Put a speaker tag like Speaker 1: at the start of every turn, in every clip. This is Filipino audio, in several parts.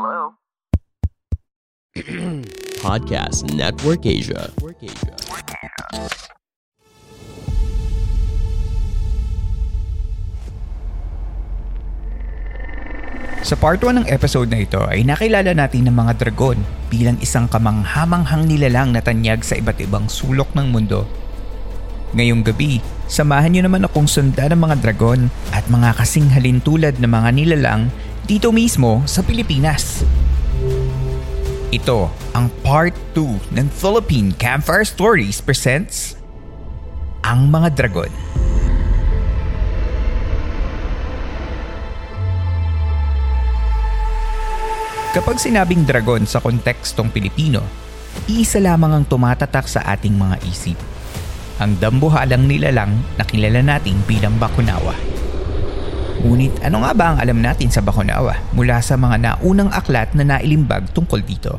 Speaker 1: Hello?
Speaker 2: Podcast Network Asia.
Speaker 3: Sa part 1 ng episode na ito ay nakilala natin ng mga dragon bilang isang kamanghamanghang nilalang na tanyag sa iba't ibang sulok ng mundo. Ngayong gabi, samahan niyo naman akong sundan ng mga dragon at mga kasinghalin tulad ng mga nilalang dito mismo sa Pilipinas. Ito ang part 2 ng Philippine Campfire Stories presents Ang Mga Dragon. Kapag sinabing dragon sa kontekstong Pilipino, iisa lamang ang tumatatak sa ating mga isip. Ang dambuhalang nilalang na kilala natin bilang Bakunawa. Ngunit ano nga ba ang alam natin sa Bakunawa mula sa mga naunang aklat na nailimbag tungkol dito?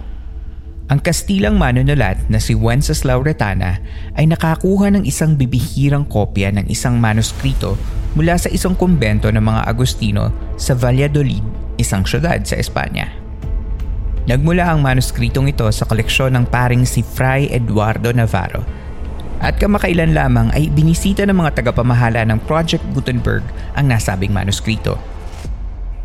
Speaker 3: Ang Kastilang manunulat na si Wenceslao Retana ay nakakuha ng isang bibihirang kopya ng isang manuskrito mula sa isang kumbento ng mga Agustino sa Valladolid, isang syudad sa Espanya. Nagmula ang manuskritong ito sa koleksyon ng paring si Fray Eduardo Navarro at kamakailan lamang ay binisita ng mga tagapamahala ng Project Gutenberg ang nasabing manuskrito.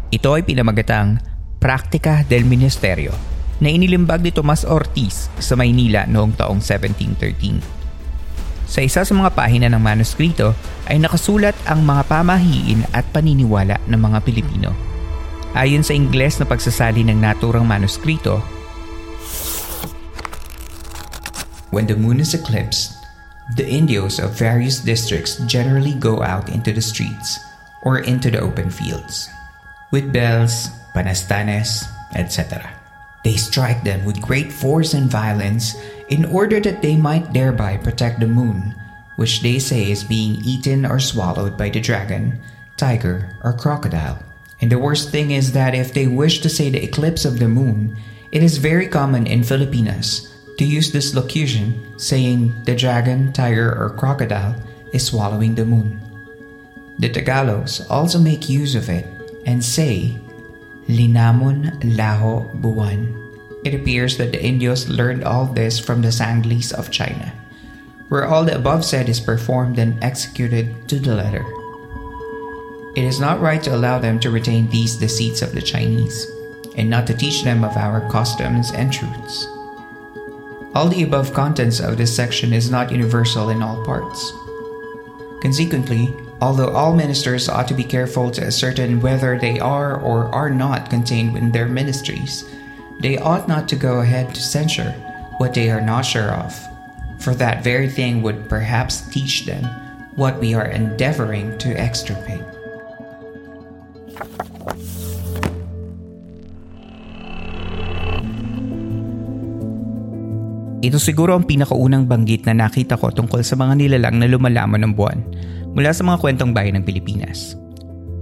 Speaker 3: Ito ay pinamagatang Praktika del Ministerio na inilimbag ni Tomas Ortiz sa Maynila noong taong 1713. Sa isa sa mga pahina ng manuskrito ay nakasulat ang mga pamahiin at paniniwala ng mga Pilipino. Ayon sa Ingles na pagsasali ng naturang manuskrito, When the moon is eclipsed, the Indios of various districts generally go out into the streets or into the open fields with bells, panastanes, etc. They strike them with great force and violence in order that they might thereby protect the moon, which they say is being eaten or swallowed by the dragon, tiger, or crocodile. And the worst thing is that if they wish to say the eclipse of the moon, it is very common in Filipinas to use this locution saying the dragon, tiger, or crocodile is swallowing the moon. The Tagalogs also make use of it and say, Linamon Laho Buwan. It appears that the Indios learned all this from the Sanglis of China, where all the above said is performed and executed to the letter. It is not right to allow them to retain these deceits of the Chinese, and not to teach them of our customs and truths. All the above contents of this section is not universal in all parts. Consequently, although all ministers ought to be careful to ascertain whether they are or are not contained in their ministries, they ought not to go ahead to censure what they are not sure of, for that very thing would perhaps teach them what we are endeavoring to extirpate. Ito siguro ang pinakaunang banggit na nakita ko tungkol sa mga nilalang na lumalaman ng buwan mula sa mga kwentong bayan ng Pilipinas.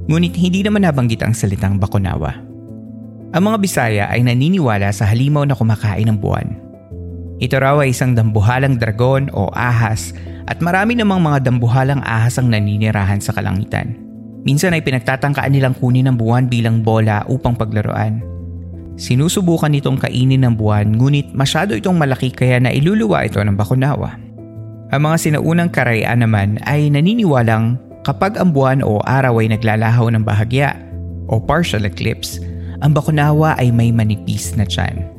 Speaker 3: Ngunit hindi naman nabanggit ang salitang Bakunawa. Ang mga Bisaya ay naniniwala sa halimaw na kumakain ng buwan. Ito raw ay isang dambuhalang dragon o ahas at marami namang mga dambuhalang ahas ang naninirahan sa kalangitan. Minsan ay pinagtatangkaan nilang kunin ng buwan bilang bola upang paglaruan. Sinusubukan nitong kainin ng buwan ngunit masyado itong malaki kaya nailuluwa ito ng bakunawa. Ang mga sinaunang karayaan naman ay naniniwalang kapag ang buwan o araw ay naglalahaw ng bahagya o partial eclipse, ang bakunawa ay may manipis na tiyan.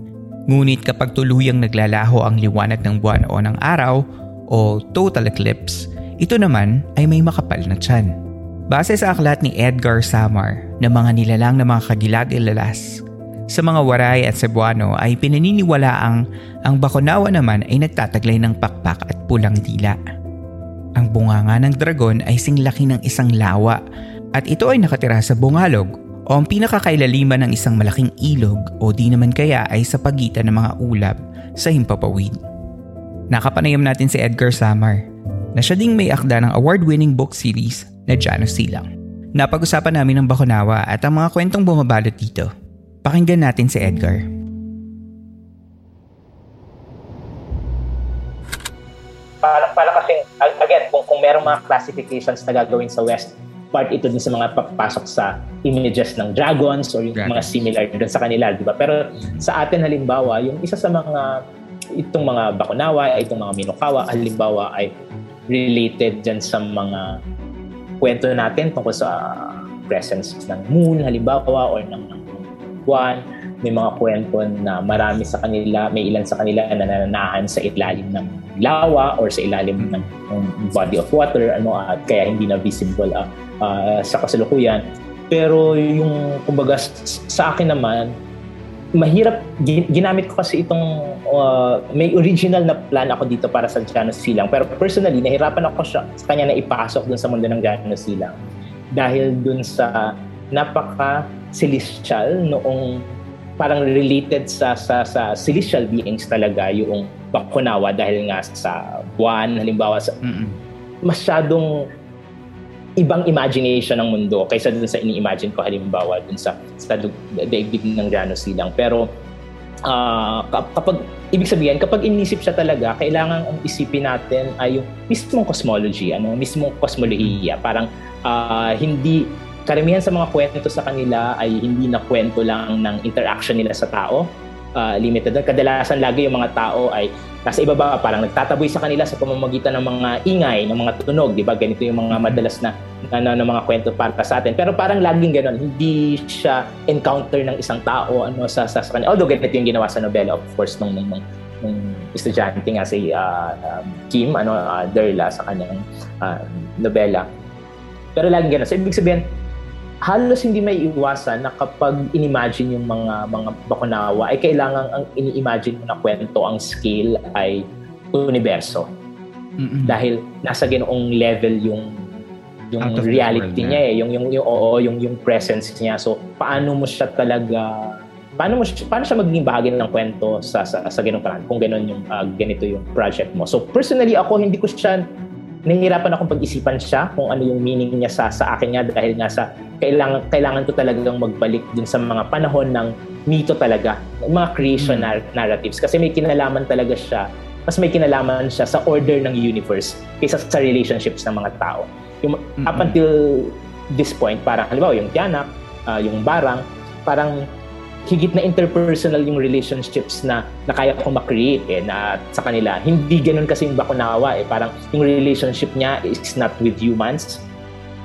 Speaker 3: Ngunit kapag tuluyang naglalaho ang liwanag ng buwan o ng araw o total eclipse, ito naman ay may makapal na tiyan. Base sa aklat ni Edgar Samar na mga nilalang na mga kagilag-ilalas, sa mga waray at Cebuano ay pinaniniwala ang ang bakunawa naman ay nagtataglay ng pakpak at pulang dila. Ang bunganga ng dragon ay singlaki ng isang lawa At ito ay nakatira sa bungalog o ang pinakakailaliman ng isang malaking ilog o di naman kaya ay sa pagitan ng mga ulap sa himpapawid. Nakapanayam natin si Edgar Samar na siya ding may akda ng award-winning book series na Jano Silang. Napag-usapan namin ang Bakunawa at ang mga kwentong bumabalot dito. Pakinggan natin si Edgar.
Speaker 1: Para, para kasi, again, kung, kung merong mga classifications na gagawin sa West, part ito din sa mga papasok sa images ng dragons or yung
Speaker 3: Dragons.
Speaker 1: mga similar dun sa kanila, di ba? Pero sa atin halimbawa, yung isa sa mga itong mga Bakunawa, itong mga Minokawa, halimbawa ay related dyan sa mga kwento natin tungkol sa presence ng moon halimbawa or ng, ng buwan. May mga kwento na marami sa kanila, may ilan sa kanila na nananahan sa ilalim ng lawa or sa ilalim ng, ng body of water ano at kaya hindi na visible ah, ah, sa kasalukuyan. Pero yung kumbaga sa akin naman mahirap gi- ginamit ko kasi itong uh, may original na plan ako dito para sa Janus Silang pero personally nahirapan ako siya, sa kanya na ipasok dun sa mundo ng Janus Silang dahil dun sa napaka celestial noong parang related sa sa sa celestial beings talaga yung Bakunawa dahil nga sa buwan halimbawa sa
Speaker 3: Mm-mm.
Speaker 1: masyadong ibang imagination ng mundo kaysa dun sa ini-imagine ko halimbawa dun sa, sa daigdig ng Janus Silang. Pero kap- kapag, ibig sabihin, kapag inisip siya talaga, kailangan ang isipin natin ay yung mismong cosmology, ano, mismong kosmolohiya. Parang ah, hindi, karamihan sa mga kwento sa kanila ay hindi na kwento lang ng interaction nila sa tao, ah, limited. Kadalasan lagi yung mga tao ay nasa ibaba, parang nagtataboy sa kanila sa pamamagitan ng mga ingay, ng mga tunog, di ba? Ganito yung mga madalas na, na, na, na mga kwento para sa atin. Pero parang laging gano'n, hindi siya encounter ng isang tao ano, sa, sa, sa kanila. Although ganito yung ginawa sa nobela, of course, nung, nung, nung, nung estudyante nga si ah, um, Kim, ano, ah, Derla sa kanyang ah, nobela. Pero laging gano'n. So, ibig sabihin, halos hindi may iwasan na kapag inimagine yung mga mga bakunawa ay kailangan ang ini-imagine mo na kwento ang scale ay universo.
Speaker 3: Mm-mm.
Speaker 1: dahil nasa ganoong level yung yung reality
Speaker 3: world
Speaker 1: niya eh. Yung yung yung oo yung yung presence niya. So paano mo siya talaga paano mo siya, paano siya magiging bahagi ng kwento sa sa, sa ganung paraan kung ganun yung ah, ganito yung project mo? So personally ako hindi ko siya nahihirapan akong pag-isipan siya kung ano yung meaning niya sa sa akin nga dahil nga sa kailangan kailangan ko talagang magbalik dun sa mga panahon ng mito talaga mga creation nar- narratives. Kasi may kinalaman talaga siya mas may kinalaman siya sa order ng universe kaysa sa relationships ng mga tao. Yung up
Speaker 3: Mm-mm.
Speaker 1: until this point parang halimbawa yung tiyanak ah, yung barang parang higit na interpersonal yung relationships na, na kaya ko makreate eh, na sa kanila. Hindi ganun kasi yung Bakunawa eh. Parang yung relationship niya is not with humans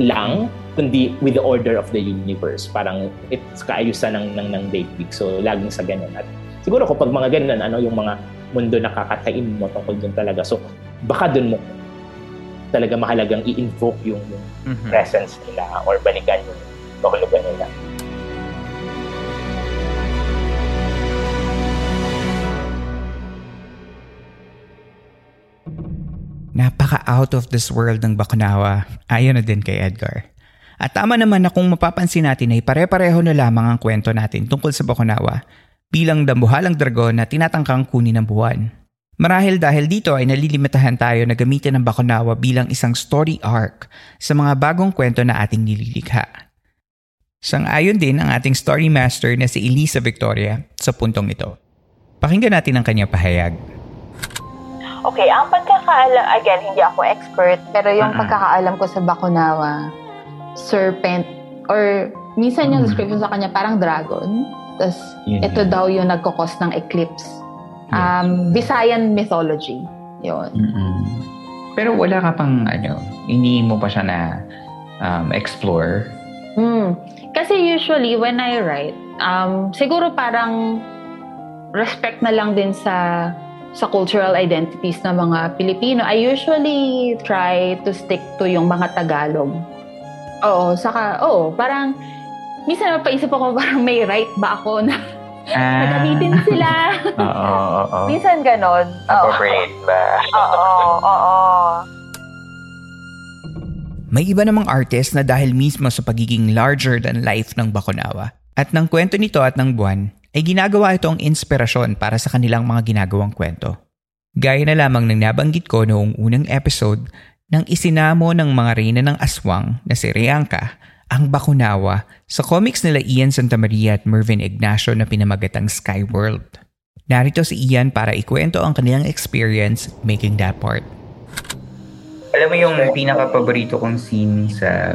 Speaker 1: lang, kundi with the order of the universe. Parang it's kaayusan ng, ng, ng daigdig. So, laging sa ganun. At siguro kapag mga ganun, ano, yung mga mundo na kakatain mo tungkol dun talaga. So, baka dun mo talaga mahalagang i-invoke yung, yung
Speaker 3: Mhm.
Speaker 1: presence nila or balikan yung kahulugan nila.
Speaker 3: Napaka out of this world ng Bakunawa. Ayon na din kay Edgar. At tama naman na kung mapapansin natin ay pare-pareho na lamang ang kwento natin tungkol sa Bakunawa bilang dambuhalang dragon na tinatangkang kunin ng buwan. Marahil dahil dito ay nalilimitahan tayo na gamitin ang Bakunawa bilang isang story arc sa mga bagong kwento na ating nililikha. Sang-ayon din ang ating story master na si Elisa Victoria sa puntong ito. Pakinggan natin ang kanyang pahayag.
Speaker 4: Okay, ang pagkakaalam, again, hindi ako expert, pero yung
Speaker 3: Ah.
Speaker 4: pagkakaalam ko sa Bakunawa, serpent, or minsan yung
Speaker 3: Mm.
Speaker 4: description sa kanya parang dragon. Tapos,
Speaker 3: Yun
Speaker 4: ito daw yung nagkakos ng eclipse. Um, Visayan mythology. Yun.
Speaker 3: Mm-mm. Pero wala ka pang ano, hindi mo pa siya na um, explore.
Speaker 4: Hmm. Kasi usually, when I write, um, siguro parang respect na lang din sa sa cultural identities ng mga Pilipino. I usually try to stick to yung mga Tagalog. Oo, saka, oo, parang, minsan napaisip ako, parang may right ba ako na
Speaker 3: Ah.
Speaker 4: nagamitin sila?
Speaker 3: Oo, oo, oo.
Speaker 4: minsan ganon. Oo.
Speaker 1: ba?
Speaker 4: Oo, oo, oo.
Speaker 3: May iba namang artist na dahil mismo sa pagiging larger than life ng Bakunawa at ng kwento nito at ng buwan ay ginagawa ito ang inspirasyon para sa kanilang mga ginagawang kwento. Gaya na lamang ng nabanggit ko noong unang episode nang isinamo ng mga reyna ng aswang na si Rianka ang Bakunawa sa comics nila Ian Santamaria at Mervyn Ignacio na pinamagatang Sky World. Narito si Ian para ikwento ang kanilang experience making that part.
Speaker 5: Alam mo yung pinaka-paborito kong scene sa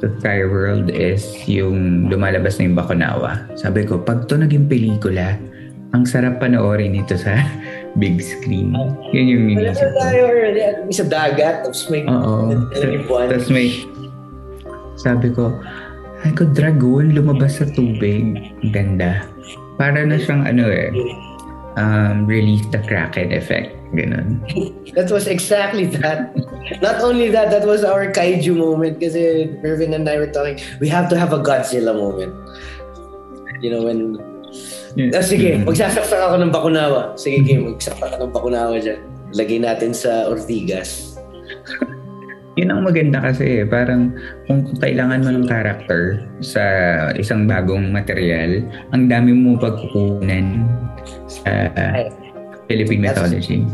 Speaker 5: sa Sky World is yung lumalabas na yung Bakunawa. Sabi ko, pag to naging pelikula, ang sarap panoorin ito sa big screen. Yun yung inisip ko.
Speaker 1: tayo early. Sa dagat. Tapos may...
Speaker 5: Oo. Tapos may, sabi ko, ay ko, dragon, lumabas sa tubig. Ang Ganda. Para na siyang ano eh, um, release the Kraken effect. Ganun.
Speaker 1: That was exactly that. Not only that, that was our kaiju moment kasi Irvin and I were talking, we have to have a Godzilla moment. You know, when... Ah, sige, magsasaksak ako ng Bakunawa. Sige, game, magsaksak ako ng Bakunawa dyan. Lagay natin sa Ortigas.
Speaker 5: Yun ang maganda kasi eh. Parang kung kailangan mo ng character sa isang bagong material, ang dami mo pagkukunan sa Philippine mythology.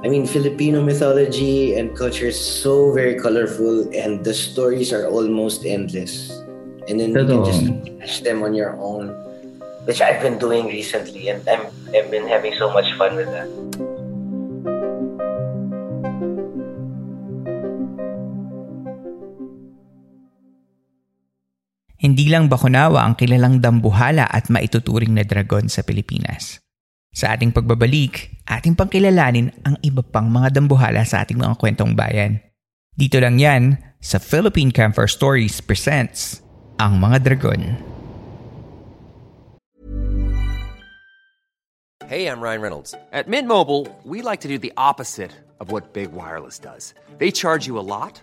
Speaker 1: I mean, Filipino mythology and culture is so very colorful and the stories are almost endless. And then you can
Speaker 5: Totoo.
Speaker 1: just catch them on your own, which I've been doing recently and I'm, I've been having so much fun with that.
Speaker 3: Hindi lang Bakunawa ang kilalang dambuhala at maituturing na dragon sa Pilipinas. Sa ating pagbabalik, ating pangkilalanin ang iba pang mga dambuhala sa ating mga kwentong bayan. Dito lang yan sa Philippine Camper Stories presents ang mga dragon.
Speaker 6: Hey, I'm Ryan Reynolds. At Mint Mobile, we like to do the opposite of what Big Wireless does. They charge you a lot,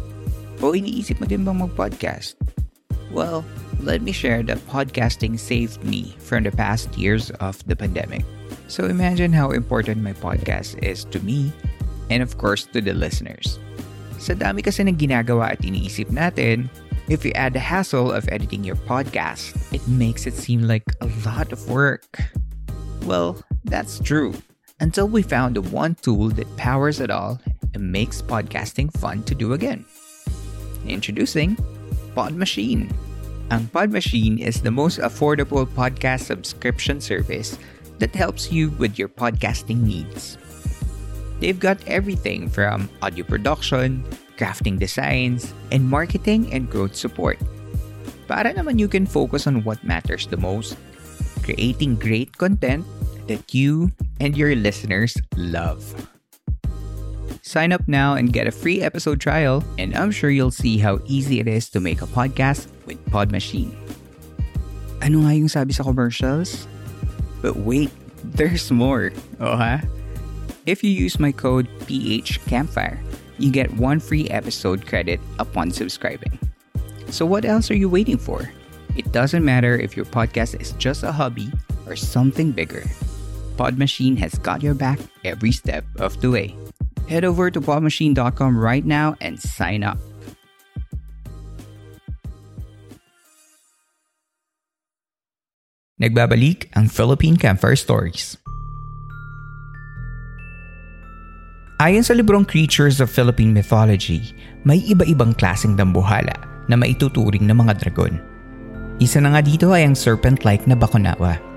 Speaker 3: O iniisip mo din bang mag-podcast? Well, let me share that podcasting saved me from the past years of the pandemic. So imagine how important my podcast is to me and of course to the listeners. Sa dami kasi ng ginagawa at iniisip natin, if you add the hassle of editing your podcast, it makes it seem like a lot of work. Well, that's true. Until we found the one tool that powers it all and makes podcasting fun to do again. Introducing Pod Machine. Ang Pod Machine is the most affordable podcast subscription service that helps you with your podcasting needs. They've got everything from audio production, crafting designs, and marketing and growth support. Para naman you can focus on what matters the most, creating great content that you and your listeners love. Sign up now and get a free episode trial, and I'm sure you'll see how easy it is to make a podcast with Pod Machine. Ano nga yung sabi sa commercials? But wait, there's more. Oh ha? If you use my code PHCampfire, you get one free episode credit upon subscribing. So what else are you waiting for? It doesn't matter if your podcast is just a hobby or something bigger. Pod Machine has got your back every step of the way. Head over to podmachine.com right now and sign up. Nagbabalik ang Philippine Campfire Stories. Ayon sa librong Creatures of Philippine Mythology, may iba-ibang klaseng dambuhala na maituturing ng mga dragon. Isa na nga dito ay ang serpent-like na bakunawa.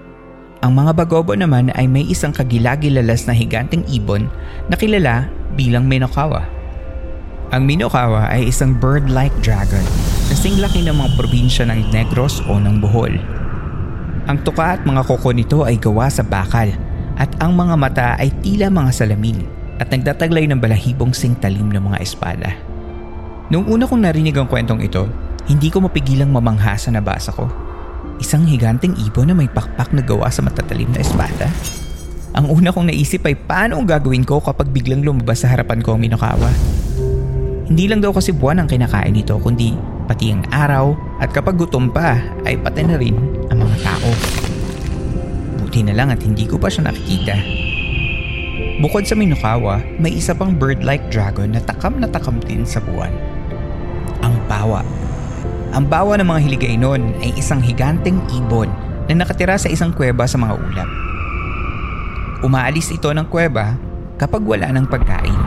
Speaker 3: Ang mga bagobo naman ay may isang kagilagilalas na higanteng ibon na kilala bilang Minokawa. Ang Minokawa ay isang bird-like dragon kasing laki ng mga probinsya ng Negros o ng Bohol. Ang tuka at mga koko nito ay gawa sa bakal at ang mga mata ay tila mga salamin at nagtataglay ng balahibong singtalim ng mga espada. Noong una kong narinig ang kwentong ito, hindi ko mapigilang mamangha sa nabasa ko. Isang higanteng ibon na may pakpak na gawa sa matatalim na espada. Ang una kong naisip ay paano ang gagawin ko kapag biglang lumabas sa harapan ko ang Minokawa. Hindi lang daw kasi buwan ang kinakain nito kundi pati ang araw at kapag gutom pa ay pati na rin ang mga tao. Buti na lang at hindi ko pa siya nakikita. Bukod sa Minokawa, may isa pang bird-like dragon na takam na takam din sa buwan. Ang bawa. Ang bawa ng mga hiligay noon ay isang higanteng ibon na nakatira sa isang kuweba sa mga ulap. Umaalis ito ng kuweba kapag wala ng pagkain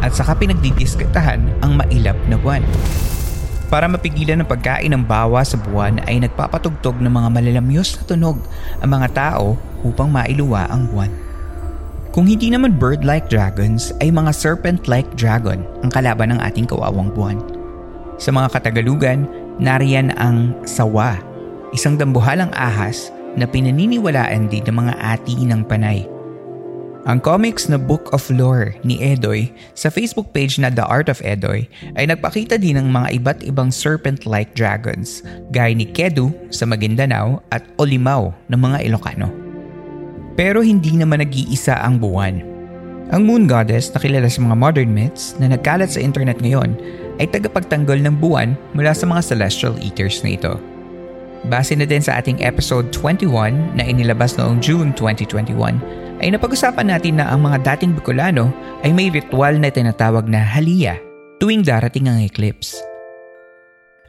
Speaker 3: at saka pinagdidiskatahan ang mailap na buwan. Para mapigilan ang pagkain ng bawa sa buwan ay nagpapatugtog ng mga malalamyos na tunog ang mga tao upang mailuwa ang buwan. Kung hindi naman bird-like dragons ay mga serpent-like dragon ang kalaban ng ating kawawang buwan. Sa mga Katagalugan, nariyan ang sawa, isang dambuhalang ahas na pinaniniwalaan din ng mga ati ng panay. Ang comics na Book of Lore ni Edoy sa Facebook page na The Art of Edoy ay nagpakita din ng mga iba't ibang serpent-like dragons gaya ni Kedu sa Maguindanao at Olimao ng mga Ilocano. Pero hindi naman nag-iisa ang buwan. Ang moon goddess na kilala sa mga modern myths na nagkalat sa internet ngayon ay tagapagtanggol ng buwan mula sa mga celestial eaters na ito. Base na din sa ating episode 21 na inilabas noong June 2021 ay napag-usapan natin na ang mga dating Bicolano ay may ritual na tinatawag na haliya tuwing darating ang eclipse.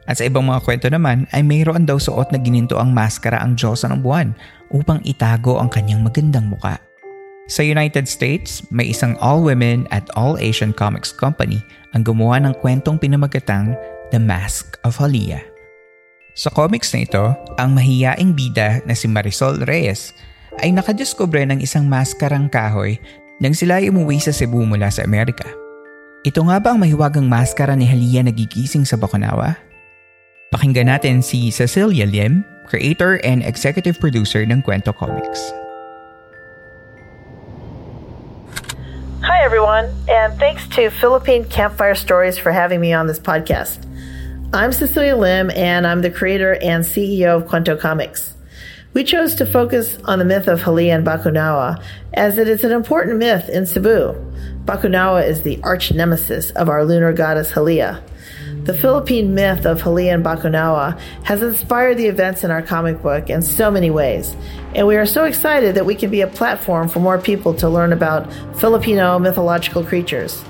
Speaker 3: At sa ibang mga kwento naman ay mayroon daw suot na gininto ang maskara ang Diyosa ng buwan upang itago ang kanyang magandang muka. Sa United States, may isang all-women at all-Asian comics company ang gumawa ng kwentong pinamagatang The Mask of Halia. Sa comics na ito, ang mahiyaing bida na si Marisol Reyes ay nakadiskubre ng isang maskarang kahoy nang sila ay umuwi sa Cebu mula sa Amerika. Ito nga ba ang mahiwagang maskara ni Halia na gigising sa Baconawa? Pakinggan natin si Cecilia Lim, creator and executive producer ng Kwento Comics.
Speaker 7: Hi, everyone, and thanks to Philippine Campfire Stories for having me on this podcast. I'm Cecilia Lim, and I'm the creator and CEO of Cuento Comics. We chose to focus on the myth of Hali and Bakunawa, as it is an important myth in Cebu. Bakunawa is the arch nemesis of our lunar goddess Halia. The Philippine myth of Hali and Bakunawa has inspired the events in our comic book in so many ways, and we are so excited that we can be a platform for more people to learn about Filipino mythological creatures.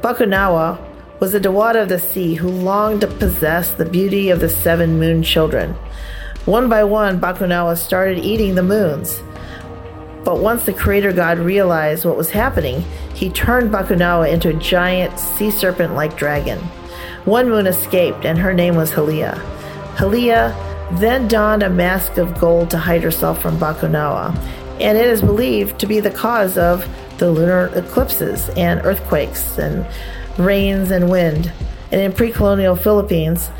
Speaker 7: Bakunawa was a Dewata of the sea who longed to possess the beauty of the seven moon children. One by one, Bakunawa started eating the moons. But once the creator god realized what was happening, he turned Bakunawa into a giant sea serpent like dragon. One moon escaped, and her name was Halia. Halia then donned a mask of gold to hide herself from Bakunawa, and it is believed to be the cause of the lunar eclipses and earthquakes and rains and wind. And in pre colonial Philippines,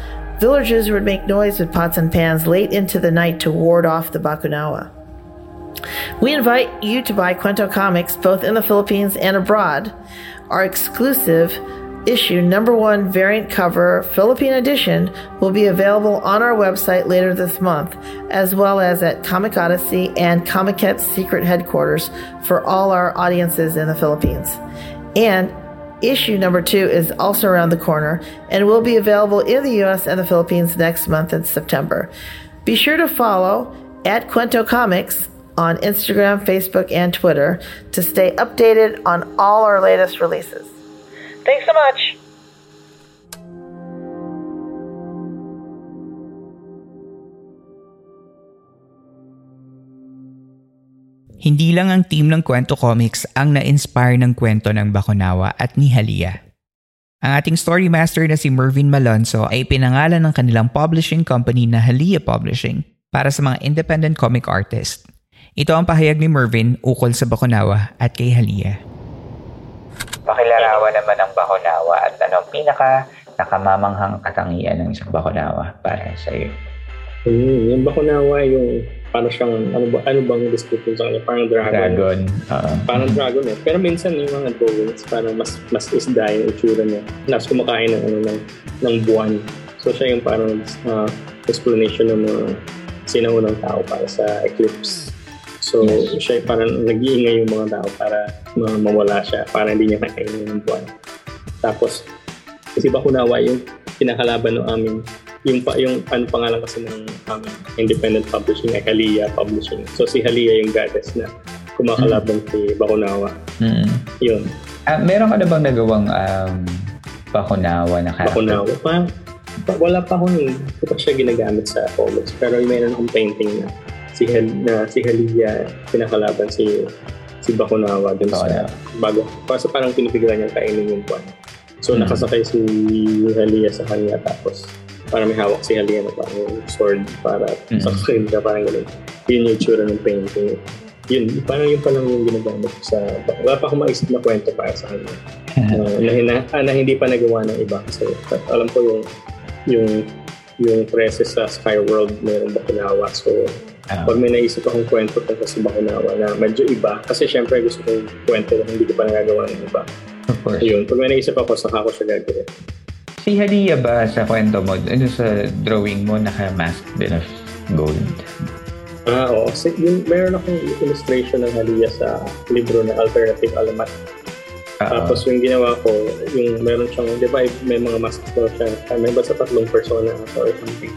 Speaker 7: villagers would make noise with pots and pans late into the night to ward off the Bakunawa. We invite you to buy Cuento comics both in the Philippines and abroad. Our exclusive issue number one variant cover, Philippine edition, will be available on our website later this month, as well as at Comic Odyssey and Comicet's secret headquarters for all our audiences in the Philippines. And issue number two is also around the corner and will be available in the US and the Philippines next month in September. Be sure to follow at Cuento Comics on Instagram, Facebook, and Twitter to stay updated on all our latest releases. Thanks so much.
Speaker 3: Hindi lang ang team ng Kwento Comics ang na-inspire ng kwento ng Bakunawa at ni Halia. Ang ating story master na si Mervin Malonzo ay pinangalan ng kanilang publishing company na Halia Publishing para sa mga independent comic artist. Ito ang pahayag ni Mervin ukol sa Bakunawa at kay Halia.
Speaker 5: Pakilarawan naman ang Bakunawa at ano pinaka nakamamanghang katangian ng isang Bakunawa para sa iyo.
Speaker 8: Mm, yung Bakunawa yung para siyang, ano, ba, ano bang description sa kanya? Parang dragon.
Speaker 5: Dragon. Uh,
Speaker 8: parang dragon eh. Pero minsan yung mga drawings, parang mas mas isda yung itsura niya. Tapos kumakain ng, ano, ng, ng buwan. So siya yung parang uh, explanation ng mga sinaunang tao para sa eclipse. So yes. siya parang nag-iingay yung mga tao para uh, mawala siya, para hindi niya kainin ng buwan. Tapos, kasi Bakunawa yung pinakalaban ng aming yung pa yung ano pangalan kasi ng um, independent publishing ay Halia Publishing. So si Halia yung goddess na kumakalaban mm. si Bakunawa.
Speaker 5: Mm.
Speaker 8: Yun.
Speaker 5: Uh, meron ka na bang nagawang um, Bakunawa na character?
Speaker 8: Bakunawa. Pa, pa, wala pa akong hindi pa siya ginagamit sa comics. Pero meron akong painting na si Hel, na si Halia pinakalaban si si Bakunawa dun sa na. bago. Kasi parang pinipigilan niya kainin yung buwan. So mm. nakasakay si Halia sa kanya tapos para may hawak si Halina parang yung sword para mm-hmm. sa screen ka parang ganun. Yun yung tsura ng painting. Yun, parang yun pa lang yung ginagamit sa... Wala pa akong maisip na kwento para sa kanya. uh, na, na, na, hindi pa nagawa ng iba. Kasi alam ko yung yung yung preses sa Skyworld meron Bakunawa. So, uh-huh. pag may naisip akong kwento tungkol sa Bakunawa na medyo iba, kasi syempre gusto kong kwento na hindi ko pa nagagawa ng iba.
Speaker 5: Of course.
Speaker 8: Yun, pag may naisip ako, saka ko siya gagawin.
Speaker 5: Si Halia ba sa kwento mo, ano sa drawing mo, naka-mask din of gold?
Speaker 8: Ah, oo. So, yun, meron akong illustration ng Halia sa libro na Alternative Alamat. Uh-oh. Tapos yung ginawa ko, yung meron siyang, di ba may mga masks daw siya, ah, may basta tatlong persona or something.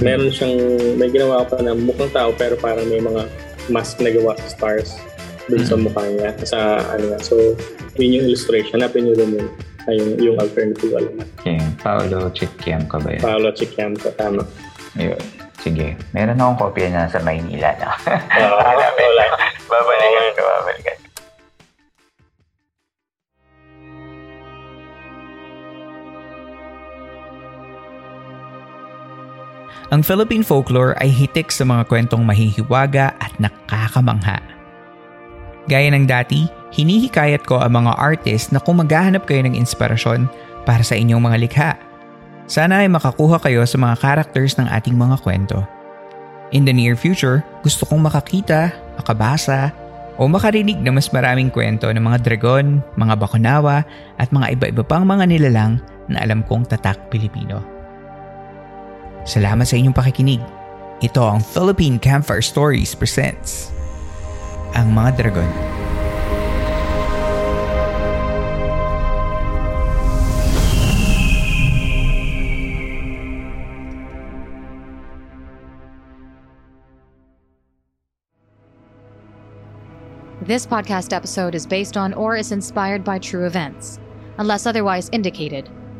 Speaker 8: Meron siyang, may ginawa pa na mukhang tao pero parang may mga mask na gawa sa stars dun mm-hmm. sa mukha niya, sa ano nga. So, yun yung illustration. Hanapin niyo rin yun ay yung, yung alternative alamat.
Speaker 5: Okay. Paolo Chikiam ka ba yun?
Speaker 8: Paolo Chikiam ka, tama.
Speaker 5: Ayun. Sige. Meron akong kopya na sa Maynila na.
Speaker 8: Oo.
Speaker 5: Hanapin lang. Babalikan ko, babalikan.
Speaker 3: Ang Philippine folklore ay hitik sa mga kwentong mahihiwaga at nakakamangha. Gaya ng dati, hinihikayat ko ang mga artist na kung maghahanap kayo ng inspirasyon para sa inyong mga likha. Sana ay makakuha kayo sa mga characters ng ating mga kwento. In the near future, gusto kong makakita, makabasa, o makarinig na mas maraming kwento ng mga dragon, mga bakunawa, at mga iba-iba pang mga nilalang na alam kong tatak Pilipino. Salamat sa inyong pakikinig. Ito ang Philippine Campfire Stories presents ang mga dragon.
Speaker 9: This podcast episode is based on or is inspired by true events. Unless otherwise indicated,